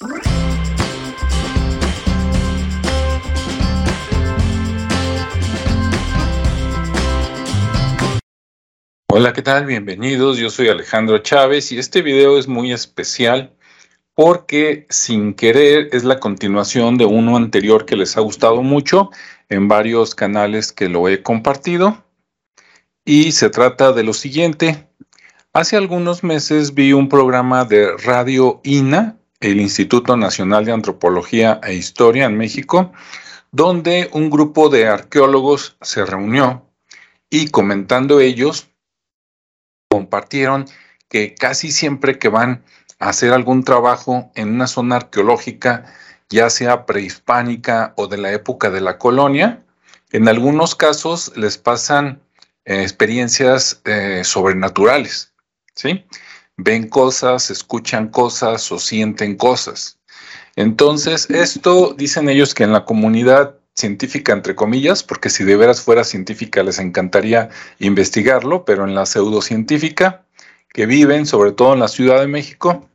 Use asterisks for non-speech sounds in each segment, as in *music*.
Hola, ¿qué tal? Bienvenidos. Yo soy Alejandro Chávez y este video es muy especial porque sin querer es la continuación de uno anterior que les ha gustado mucho en varios canales que lo he compartido. Y se trata de lo siguiente. Hace algunos meses vi un programa de Radio INA, el Instituto Nacional de Antropología e Historia en México, donde un grupo de arqueólogos se reunió y comentando ellos, compartieron que casi siempre que van a hacer algún trabajo en una zona arqueológica, ya sea prehispánica o de la época de la colonia, en algunos casos les pasan eh, experiencias eh, sobrenaturales, ¿sí? Ven cosas, escuchan cosas o sienten cosas. Entonces, esto dicen ellos que en la comunidad científica, entre comillas, porque si de veras fuera científica les encantaría investigarlo, pero en la pseudocientífica, que viven sobre todo en la Ciudad de México,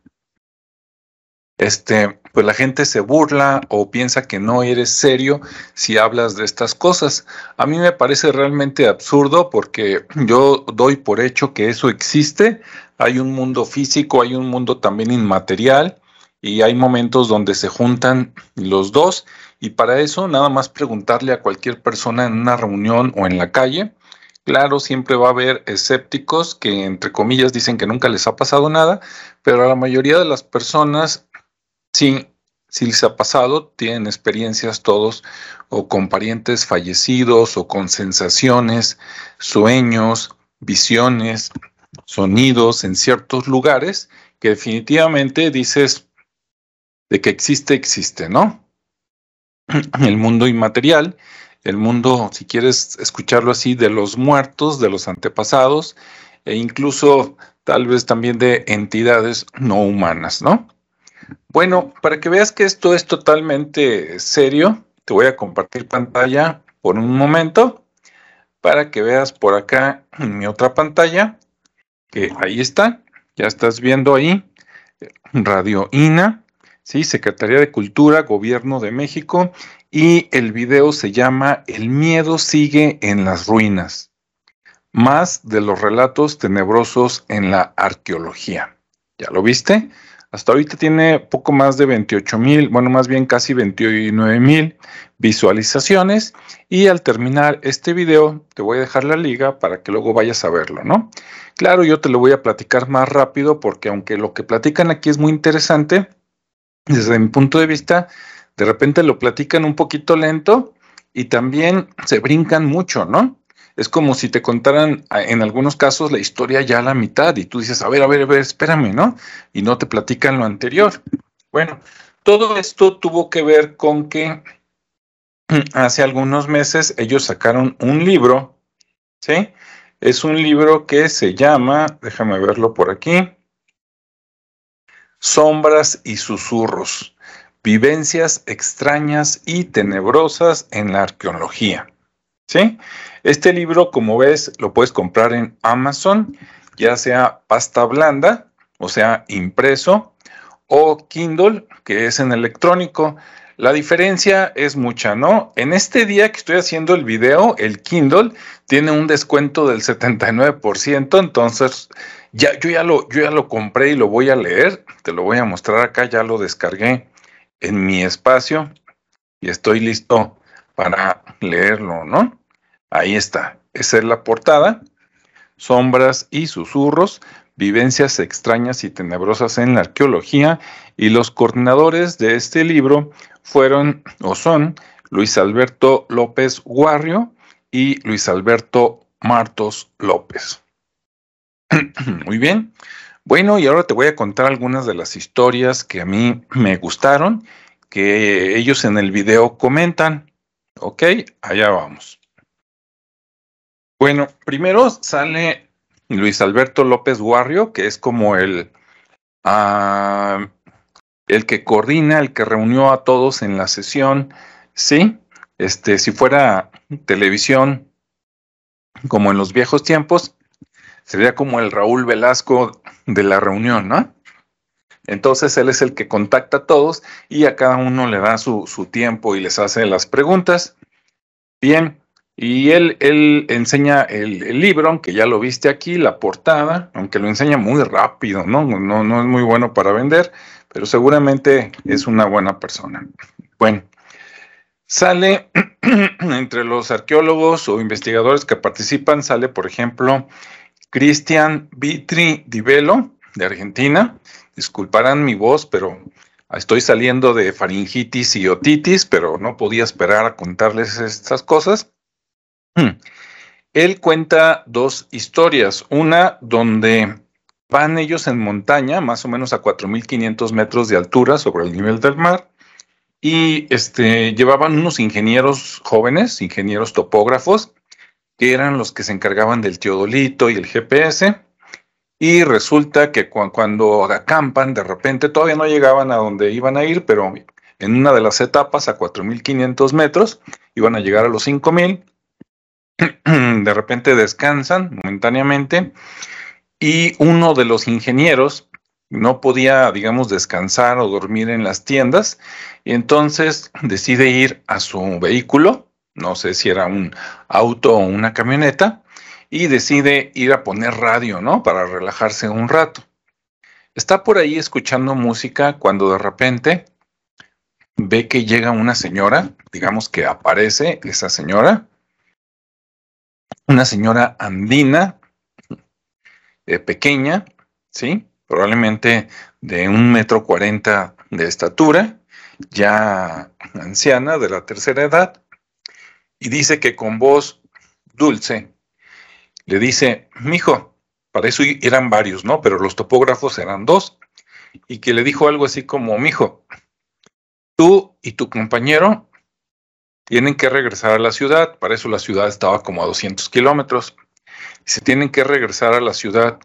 este, pues la gente se burla o piensa que no eres serio si hablas de estas cosas. A mí me parece realmente absurdo porque yo doy por hecho que eso existe. Hay un mundo físico, hay un mundo también inmaterial y hay momentos donde se juntan los dos y para eso nada más preguntarle a cualquier persona en una reunión o en la calle. Claro, siempre va a haber escépticos que entre comillas dicen que nunca les ha pasado nada, pero a la mayoría de las personas sí, sí les ha pasado, tienen experiencias todos o con parientes fallecidos o con sensaciones, sueños, visiones, sonidos en ciertos lugares que definitivamente dices de que existe, existe, ¿no? *clears throat* el mundo inmaterial, el mundo, si quieres escucharlo así, de los muertos, de los antepasados, e incluso tal vez también de entidades no humanas, ¿no? Bueno, para que veas que esto es totalmente serio, te voy a compartir pantalla por un momento para que veas por acá en mi otra pantalla, ahí está, ya estás viendo ahí, Radio INA, ¿sí? Secretaría de Cultura, Gobierno de México, y el video se llama El miedo sigue en las ruinas, más de los relatos tenebrosos en la arqueología. ¿Ya lo viste? Hasta ahorita tiene poco más de 28 mil, bueno, más bien casi 29 mil visualizaciones. Y al terminar este video, te voy a dejar la liga para que luego vayas a verlo, ¿no? Claro, yo te lo voy a platicar más rápido porque aunque lo que platican aquí es muy interesante, desde mi punto de vista, de repente lo platican un poquito lento y también se brincan mucho, ¿no? Es como si te contaran en algunos casos la historia ya a la mitad y tú dices, a ver, a ver, a ver, espérame, ¿no? Y no te platican lo anterior. Bueno, todo esto tuvo que ver con que *clears throat* hace algunos meses ellos sacaron un libro, ¿sí? Es un libro que se llama, déjame verlo por aquí, Sombras y susurros, vivencias extrañas y tenebrosas en la arqueología. ¿Sí? Este libro, como ves, lo puedes comprar en Amazon, ya sea pasta blanda, o sea, impreso, o Kindle, que es en electrónico. La diferencia es mucha, ¿no? En este día que estoy haciendo el video, el Kindle tiene un descuento del 79%, entonces ya, yo, ya lo, yo ya lo compré y lo voy a leer, te lo voy a mostrar acá, ya lo descargué en mi espacio y estoy listo para leerlo, ¿no? Ahí está, esa es la portada, sombras y susurros, vivencias extrañas y tenebrosas en la arqueología y los coordinadores de este libro fueron o son Luis Alberto López Guarrio y Luis Alberto Martos López. *clears throat* Muy bien. Bueno, y ahora te voy a contar algunas de las historias que a mí me gustaron, que ellos en el video comentan. Ok, allá vamos. Bueno, primero sale Luis Alberto López Guarrio, que es como el, ah, el que coordina, el que reunió a todos en la sesión, ¿sí? Este, si fuera televisión, como en los viejos tiempos, sería como el Raúl Velasco de la reunión, ¿no? Entonces él es el que contacta a todos y a cada uno le da su, su tiempo y les hace las preguntas. Bien, y él, él enseña el, libro, aunque ya lo viste aquí, la portada, aunque lo enseña muy rápido, ¿no? No, no es muy bueno para vender, pero seguramente es una buena persona. Bueno, sale *clears throat* entre los arqueólogos o investigadores que participan, sale, por ejemplo, Cristian Vitri Di Velo, de Argentina. Disculparán mi voz, pero estoy saliendo de faringitis y otitis, pero no podía esperar a contarles estas cosas. Hmm. Él cuenta dos historias, una donde van ellos en montaña, más o menos a 4.500 metros de altura sobre el nivel del mar, y este, llevaban unos ingenieros jóvenes, ingenieros topógrafos, que eran los que se encargaban del teodolito y el GPS, y resulta que cuando acampan, de repente todavía no llegaban a donde iban a ir, pero en una de las etapas a 4.500 metros, iban a llegar a los 5.000, *clears throat* de repente descansan momentáneamente y uno de los ingenieros no podía, digamos, descansar o dormir en las tiendas y entonces decide ir a su vehículo, no sé si era un auto o una camioneta, y decide ir a poner radio, ¿no? Para relajarse un rato. Está por ahí escuchando música cuando de repente ve que llega una señora, digamos que aparece esa señora, una señora andina, eh, pequeña, ¿sí? Probablemente de un metro cuarenta de estatura, ya anciana, de la tercera edad, y dice que con voz dulce le dice, mijo, para eso eran varios, ¿no? Pero los topógrafos eran dos, y que le dijo algo así como, mijo, tú y tu compañero tienen que regresar a la ciudad, para eso la ciudad estaba como a 200 kilómetros, se tienen que regresar a la ciudad,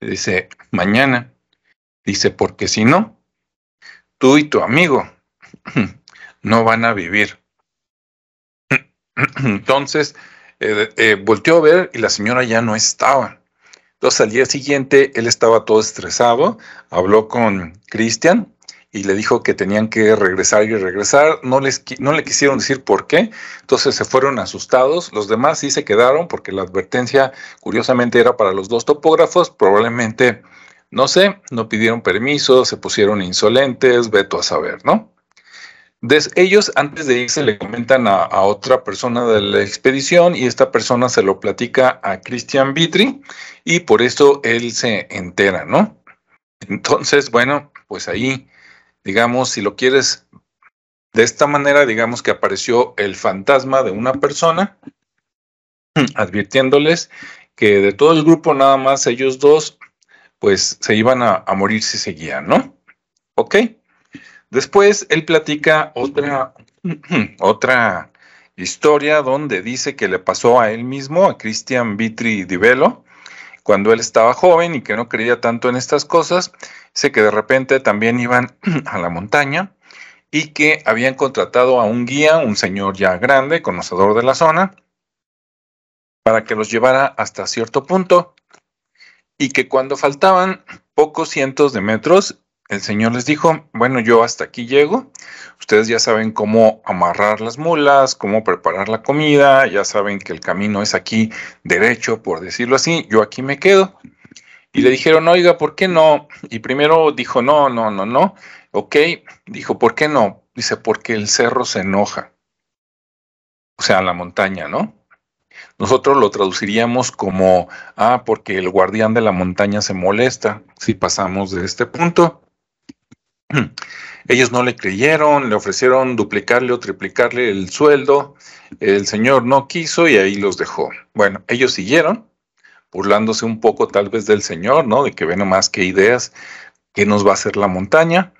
dice, mañana, dice, porque si no, tú y tu amigo *clears throat* no van a vivir. *clears throat* Entonces, eh, eh, volteó a ver y la señora ya no estaba. Entonces al día siguiente él estaba todo estresado, habló con Cristian y le dijo que tenían que regresar y regresar. No, les, no le quisieron decir por qué. Entonces se fueron asustados. Los demás sí se quedaron porque la advertencia, curiosamente, era para los dos topógrafos. Probablemente, no sé, no pidieron permiso, se pusieron insolentes, veto a saber, ¿no? Ellos antes de irse le comentan a, a, otra persona de la expedición y esta persona se lo platica a Christian Vitri y por eso él se entera, ¿no? Entonces, bueno, pues ahí digamos, si lo quieres de esta manera, digamos que apareció el fantasma de una persona, *clears throat* advirtiéndoles que de todo el grupo nada más ellos dos, pues se iban a, morir si seguían, ¿no? Ok. Después él platica otra, *clears throat* otra historia donde dice que le pasó a él mismo, a Cristian Vitri Divelo, cuando él estaba joven y que no creía tanto en estas cosas, sé que de repente también iban *clears throat* a la montaña y que habían contratado a un guía, un señor ya grande, conocedor de la zona, para que los llevara hasta cierto punto y que cuando faltaban pocos cientos de metros el Señor les dijo, bueno, yo hasta aquí llego, ustedes ya saben cómo amarrar las mulas, cómo preparar la comida, ya saben que el camino es aquí derecho, por decirlo así, yo aquí me quedo. Y le dijeron, oiga, ¿por qué no? Y primero dijo, no, no, no, no. Ok, dijo, ¿por qué no? Dice, porque el cerro se enoja. O sea, la montaña, ¿no? Nosotros lo traduciríamos como, ah, porque el guardián de la montaña se molesta si pasamos de este punto. Ellos no le creyeron, le ofrecieron duplicarle o triplicarle el sueldo, el señor no quiso y ahí los dejó. Bueno, ellos siguieron, burlándose un poco tal vez del señor, ¿no? De que ve nomás qué ideas, qué nos va a hacer la montaña.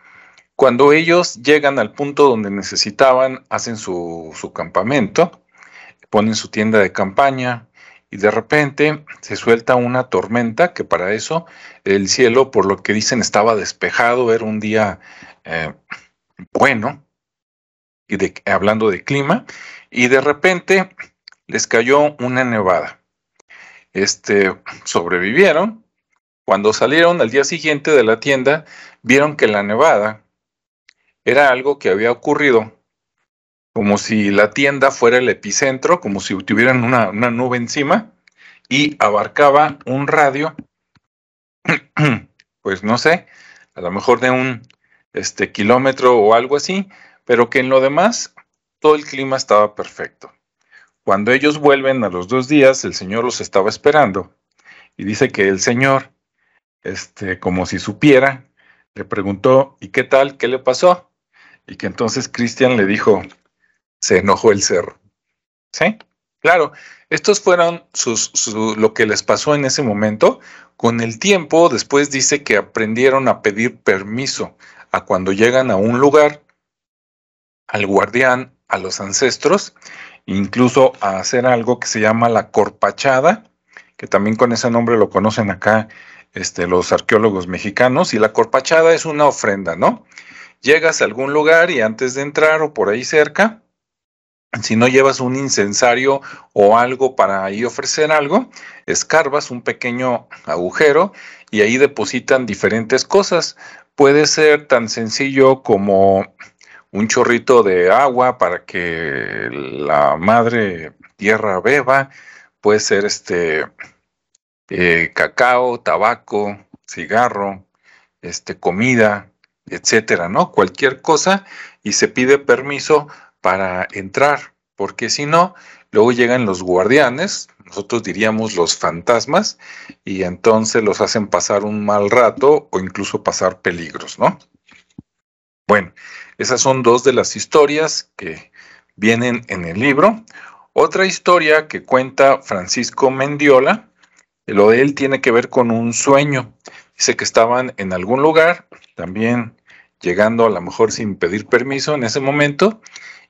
Cuando ellos llegan al punto donde necesitaban, hacen su, su campamento, ponen su tienda de campaña, y de repente se suelta una tormenta que para eso el cielo, por lo que dicen, estaba despejado, era un día eh, bueno, y hablando de clima, y de repente les cayó una nevada. Este, sobrevivieron, Cuando salieron al día siguiente de la tienda, vieron que la nevada era algo que había ocurrido como si la tienda fuera el epicentro, como si tuvieran una, una nube encima y abarcaba un radio, *clears throat* pues no sé, a lo mejor de un este, kilómetro o algo así, pero que en lo demás todo el clima estaba perfecto. Cuando ellos vuelven a los dos días, el Señor los estaba esperando y dice que el Señor, este, como si supiera, le preguntó, ¿y qué tal? ¿Qué le pasó? Y que entonces Cristian le dijo, se enojó el cerro. ¿Sí? Claro, estos fueron sus, lo que les pasó en ese momento. Con el tiempo, después dice que aprendieron a pedir permiso a cuando llegan a un lugar, al guardián, a los ancestros, incluso a hacer algo que se llama la corpachada, que también con ese nombre lo conocen acá este, los arqueólogos mexicanos, y la corpachada es una ofrenda, ¿no? Llegas a algún lugar y antes de entrar o por ahí cerca, si no llevas un incensario o algo para ahí ofrecer algo, escarbas un pequeño agujero y ahí depositan diferentes cosas. Puede ser tan sencillo como un chorrito de agua para que la madre tierra beba, puede ser este eh, cacao, tabaco, cigarro, este, comida, etcétera, ¿no? Cualquier cosa y se pide permiso para entrar, porque si no, luego llegan los guardianes, nosotros diríamos los fantasmas, y entonces los hacen pasar un mal rato o incluso pasar peligros, ¿no? Bueno, esas son dos de las historias que vienen en el libro. Otra historia que cuenta Francisco Mendiola, lo de él tiene que ver con un sueño. Dice que estaban en algún lugar, también llegando a lo mejor sin pedir permiso en ese momento,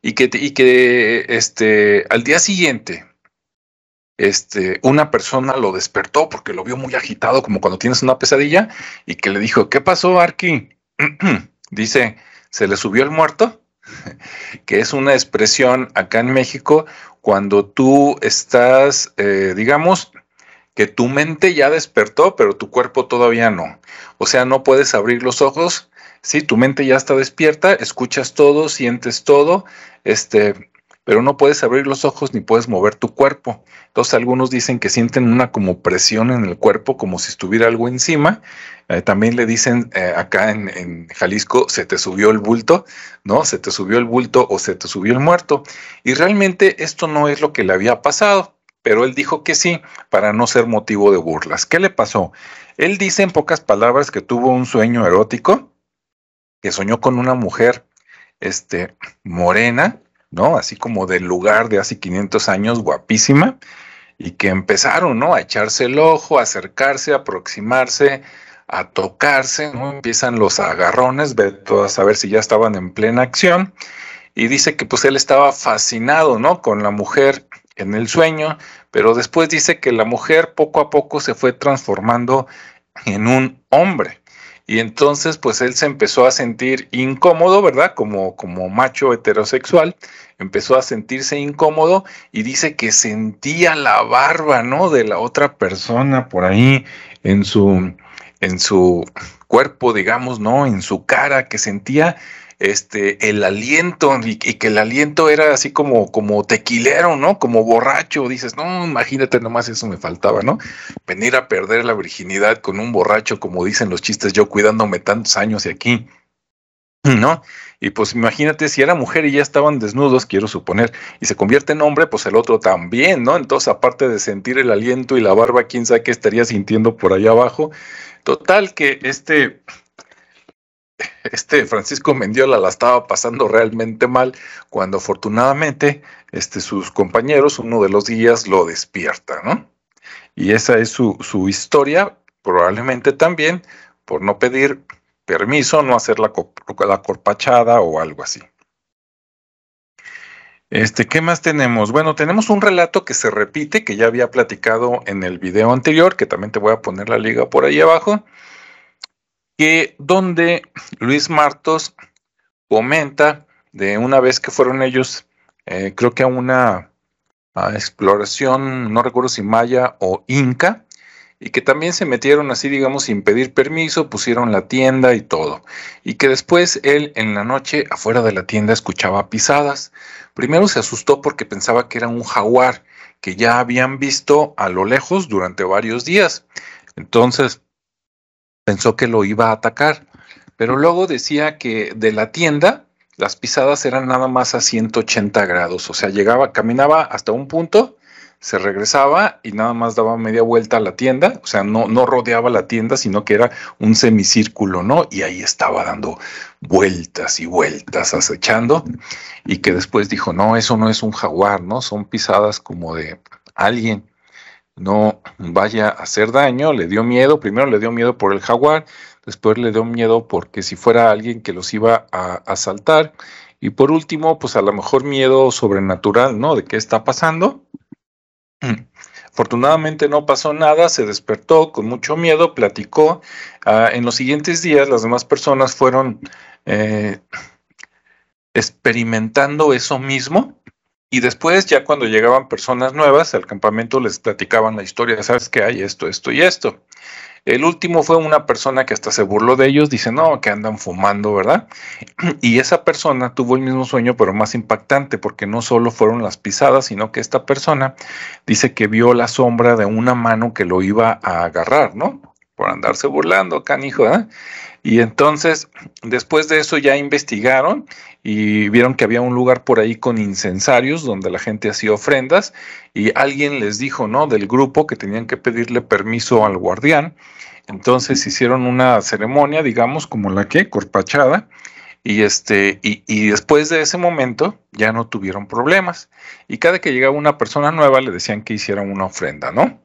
y que, y que este, al día siguiente este, una persona lo despertó porque lo vio muy agitado, como cuando tienes una pesadilla, y que le dijo, ¿qué pasó, Arki? *clears throat* Dice, ¿se le subió el muerto? *laughs* que es una expresión acá en México cuando tú estás, eh, digamos, que tu mente ya despertó, pero tu cuerpo todavía no. O sea, no puedes abrir los ojos Sí, tu mente ya está despierta, escuchas todo, sientes todo, este, pero no puedes abrir los ojos ni puedes mover tu cuerpo. Entonces algunos dicen que sienten una como presión en el cuerpo, como si estuviera algo encima. Eh, también le dicen eh, acá en, en, Jalisco, se te subió el bulto, ¿no? Se te subió el bulto o se te subió el muerto. Y realmente esto no es lo que le había pasado, pero él dijo que sí, para no ser motivo de burlas. ¿Qué le pasó? Él dice en pocas palabras que tuvo un sueño erótico que soñó con una mujer este, morena, ¿no? Así como del lugar de hace 500 años, guapísima, y que empezaron, ¿no? A echarse el ojo, a acercarse, a aproximarse, a tocarse, ¿no? Empiezan los agarrones, ve a saber si ya estaban en plena acción, y dice que pues él estaba fascinado, ¿no? Con la mujer en el sueño, pero después dice que la mujer poco a poco se fue transformando en un hombre. Y entonces, pues él se empezó a sentir incómodo, ¿verdad? Como, como macho heterosexual, empezó a sentirse incómodo y dice que sentía la barba, ¿no? De la otra persona por ahí en su, en su cuerpo, digamos, ¿no? En su cara, que sentía este, el aliento y, que el aliento era así como, como tequilero, ¿no? Como borracho. Dices, no, imagínate nomás eso me faltaba, ¿no? Venir a perder la virginidad con un borracho, como dicen los chistes, yo cuidándome tantos años de aquí, ¿no? Y pues imagínate si era mujer y ya estaban desnudos, quiero suponer, y se convierte en hombre, pues el otro también, ¿no? Entonces, aparte de sentir el aliento y la barba, quién sabe qué estaría sintiendo por allá abajo. Total que este este Francisco Mendiola la estaba pasando realmente mal cuando afortunadamente este, sus compañeros, uno de los días, lo despierta, ¿no? Y esa es su, su historia, probablemente también por no pedir permiso, no hacer la, la corpachada o algo así. Este, ¿qué más tenemos? Bueno, tenemos un relato que se repite, que ya había platicado en el video anterior, que también te voy a poner la liga por ahí abajo, que donde Luis Martos comenta de una vez que fueron ellos, eh, creo que a una exploración, no recuerdo si maya o inca, y que también se metieron así, digamos, sin pedir permiso, pusieron la tienda y todo. Y que después él en la noche afuera de la tienda escuchaba pisadas. Primero se asustó porque pensaba que era un jaguar que ya habían visto a lo lejos durante varios días. Entonces pensó que lo iba a atacar, pero luego decía que de la tienda las pisadas eran nada más a 180 grados, o sea, llegaba, caminaba hasta un punto, se regresaba y nada más daba media vuelta a la tienda, o sea, no, no rodeaba la tienda, sino que era un semicírculo, ¿no? Y ahí estaba dando vueltas y vueltas, acechando, y que después dijo, no, eso no es un jaguar, ¿no? Son pisadas como de alguien no vaya a hacer daño, le dio miedo, primero le dio miedo por el jaguar, después le dio miedo porque si fuera alguien que los iba a asaltar, y por último, pues a lo mejor miedo sobrenatural, ¿no? De qué está pasando. *clears throat* Afortunadamente no pasó nada, se despertó con mucho miedo, platicó. Ah, en los siguientes días las demás personas fueron eh, experimentando eso mismo y después, ya cuando llegaban personas nuevas al campamento, les platicaban la historia, sabes que hay esto, esto y esto. El último fue una persona que hasta se burló de ellos, dice, no, que andan fumando, ¿verdad? *clears throat* Y esa persona tuvo el mismo sueño, pero más impactante, porque no solo fueron las pisadas, sino que esta persona dice que vio la sombra de una mano que lo iba a agarrar, ¿no? Por andarse burlando, canijo, ¿eh? Y entonces, después de eso ya investigaron y vieron que había un lugar por ahí con incensarios donde la gente hacía ofrendas y alguien les dijo, ¿no? Del grupo que tenían que pedirle permiso al guardián. Entonces hicieron una ceremonia, digamos, como la que, corpachada, y, este, y, y, después de ese momento ya no tuvieron problemas. Y cada que llegaba una persona nueva le decían que hicieran una ofrenda, ¿no?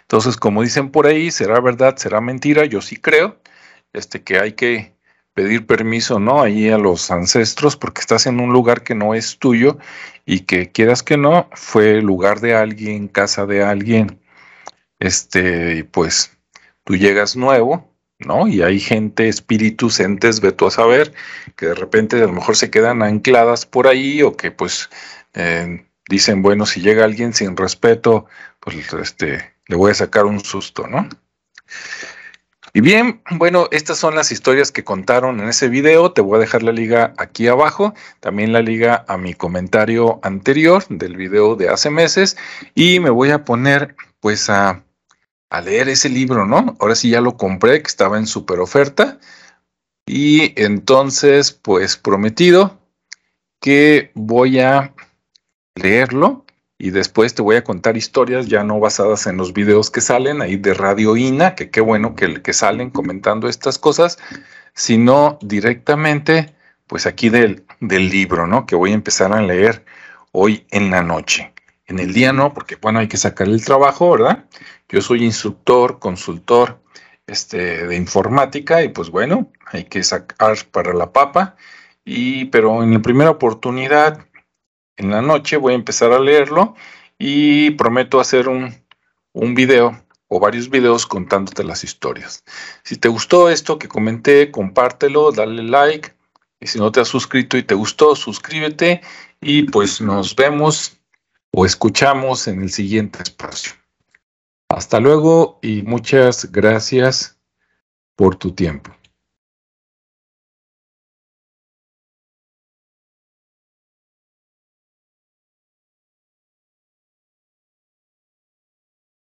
Entonces, como dicen por ahí, será verdad, será mentira, yo sí creo este, que hay que pedir permiso, ¿no? Ahí a los ancestros, porque estás en un lugar que no es tuyo y que quieras que no, fue lugar de alguien, casa de alguien, este, pues tú llegas nuevo, ¿no? Y hay gente, espíritus, entes, ve tú a saber, que de repente a lo mejor se quedan ancladas por ahí o que pues eh, dicen, bueno, si llega alguien sin respeto, pues este, le voy a sacar un susto, ¿no? Y bien, bueno, estas son las historias que contaron en ese video. Te voy a dejar la liga aquí abajo, también la liga a mi comentario anterior del video de hace meses y me voy a poner pues a, a leer ese libro, ¿no? Ahora sí ya lo compré, que estaba en super oferta. Y entonces, pues prometido que voy a leerlo y después te voy a contar historias ya no basadas en los videos que salen ahí de Radio INA, que qué bueno que, que salen comentando estas cosas, sino directamente pues aquí del, del libro, ¿no? Que voy a empezar a leer hoy en la noche. En el día no, porque bueno, hay que sacar el trabajo, ¿verdad? Yo soy instructor, consultor este, de informática y pues bueno, hay que sacar para la papa. Y pero en la primera oportunidad en la noche voy a empezar a leerlo y prometo hacer un, un video o varios videos contándote las historias. Si te gustó esto que comenté, compártelo, dale like. Y si no te has suscrito y te gustó, suscríbete y pues nos vemos o escuchamos en el siguiente espacio. Hasta luego y muchas gracias por tu tiempo.